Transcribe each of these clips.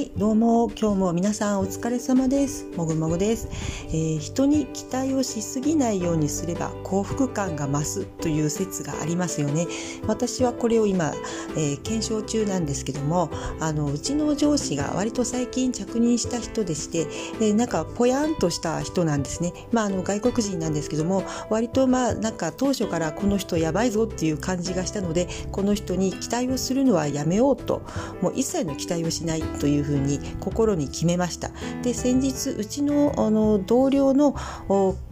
はいどうも今日も皆さんお疲れ様です。もぐもぐです、えー、人に期待をしすぎないようにすれば幸福感が増すという説がありますよね。私はこれを今、えー、検証中なんですけどもあのうちの上司が割と最近着任した人でして、えー、なんかぽやんとした人なんですね。まああの外国人なんですけども割とまあなんか当初からこの人やばいぞっていう感じがしたのでこの人に期待をするのはやめようともう一切の期待をしないといういうふうに心に決めました。で先日うちのあの同僚の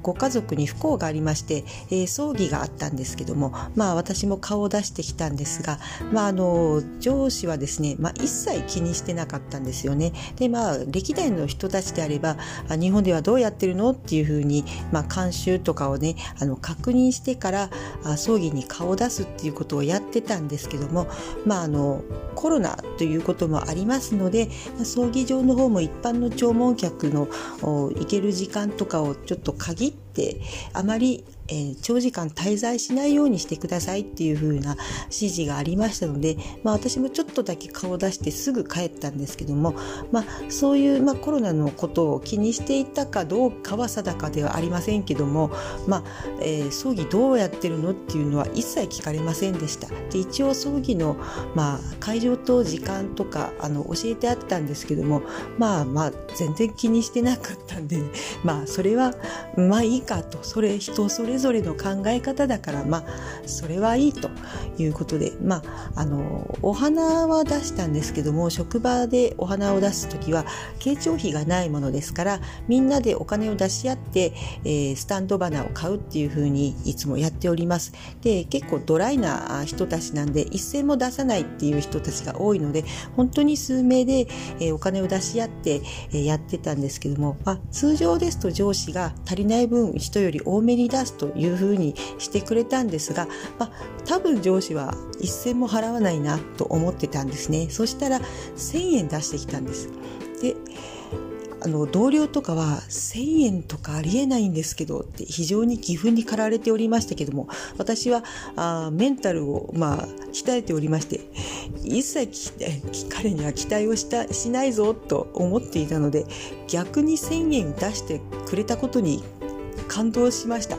ご家族に不幸がありまして、えー、葬儀があったんですけどもまあ私も顔を出してきたんですが、まあ、あの上司はですね、まあ、一切気にしてなかったんですよね。でまあ歴代の人たちであれば日本ではどうやってるのっていうふうに、まあ、慣習とかをねあの確認してから葬儀に顔を出すっていうことをやってたんですけどもまああのコロナということもありますので葬儀場の方も一般の弔問客の行ける時間とかをちょっと限ってあまりえー、長時間滞在しないようにしてくださいっていう風な指示がありましたので、まあ、私もちょっとだけ顔を出してすぐ帰ったんですけども、まあ、そういう、まあ、コロナのことを気にしていたかどうかは定かではありませんけども、まあえー、葬儀どうやってるのっていうのは一切聞かれませんでした。で一応葬儀の、まあ、会場と時間とかあの教えてあったんですけどもまあまあ全然気にしてなかったんでまあそれはまあいいかとそれ人それぞれの考え方だからまあそれはいいということでまああのお花は出したんですけども職場でお花を出す時は慶長費がないものですからみんなでお金を出し合って、えー、スタンド花を買うっていうふうにいつもやっております。で結構ドライな人たちなんで一銭も出さないっていう人たちが多いので本当に数名で、えー、お金を出し合って、えー、やってたんですけども、まあ、通常ですと上司が足りない分人より多めに出すというふうにしてくれたんですが、まあ、多分上司は一銭も払わないなと思ってたんですね。そしたら1000円出してきたんです。であの同僚とかは1000円とかありえないんですけどって非常に義憤に駆られておりましたけども私はあメンタルをまあ鍛えておりまして一切彼には期待をしたしないぞと思っていたので逆に1000円出してくれたことに感動しました。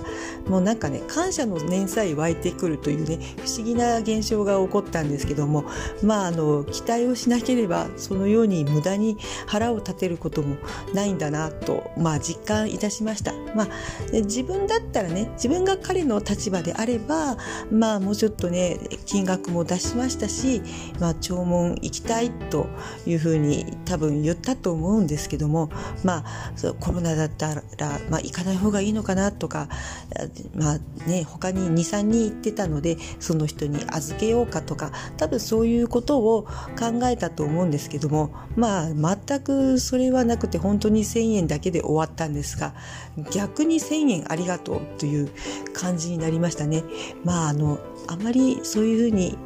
もうなんかね感謝の念さえ湧いてくるというね不思議な現象が起こったんですけどもまああの期待をしなければそのように無駄に腹を立てることもないんだなとまあ実感いたしました。まあ自分だったらね自分が彼の立場であればまあもうちょっとね金額も出しましたしまあ弔問行きたいというふうに多分言ったと思うんですけどもまあコロナだったら、まあ、行かない方がいいいいのかなとかまあね他に23人行ってたのでその人に預けようかとか多分そういうことを考えたと思うんですけどもまあ全くそれはなくて本当に1,000円だけで終わったんですが逆に1,000円ありがとうという感じになりましたね。まああのあまりそういうふうに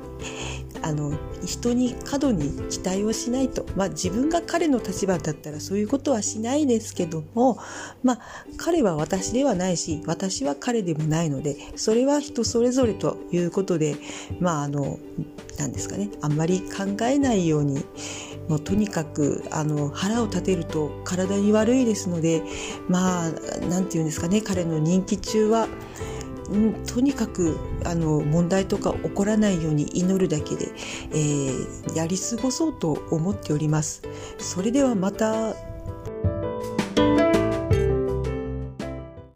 あの人に過度に期待をしないと、まあ、自分が彼の立場だったらそういうことはしないですけども、まあ、彼は私ではないし私は彼でもないのでそれは人それぞれということでまああの何ですかねあんまり考えないようにもうとにかくあの腹を立てると体に悪いですのでまあ何て言うんですかね彼の人気中はん、とにかくあの問題とか起こらないように祈るだけで、えー、やり過ごそうと思っております。それではまた。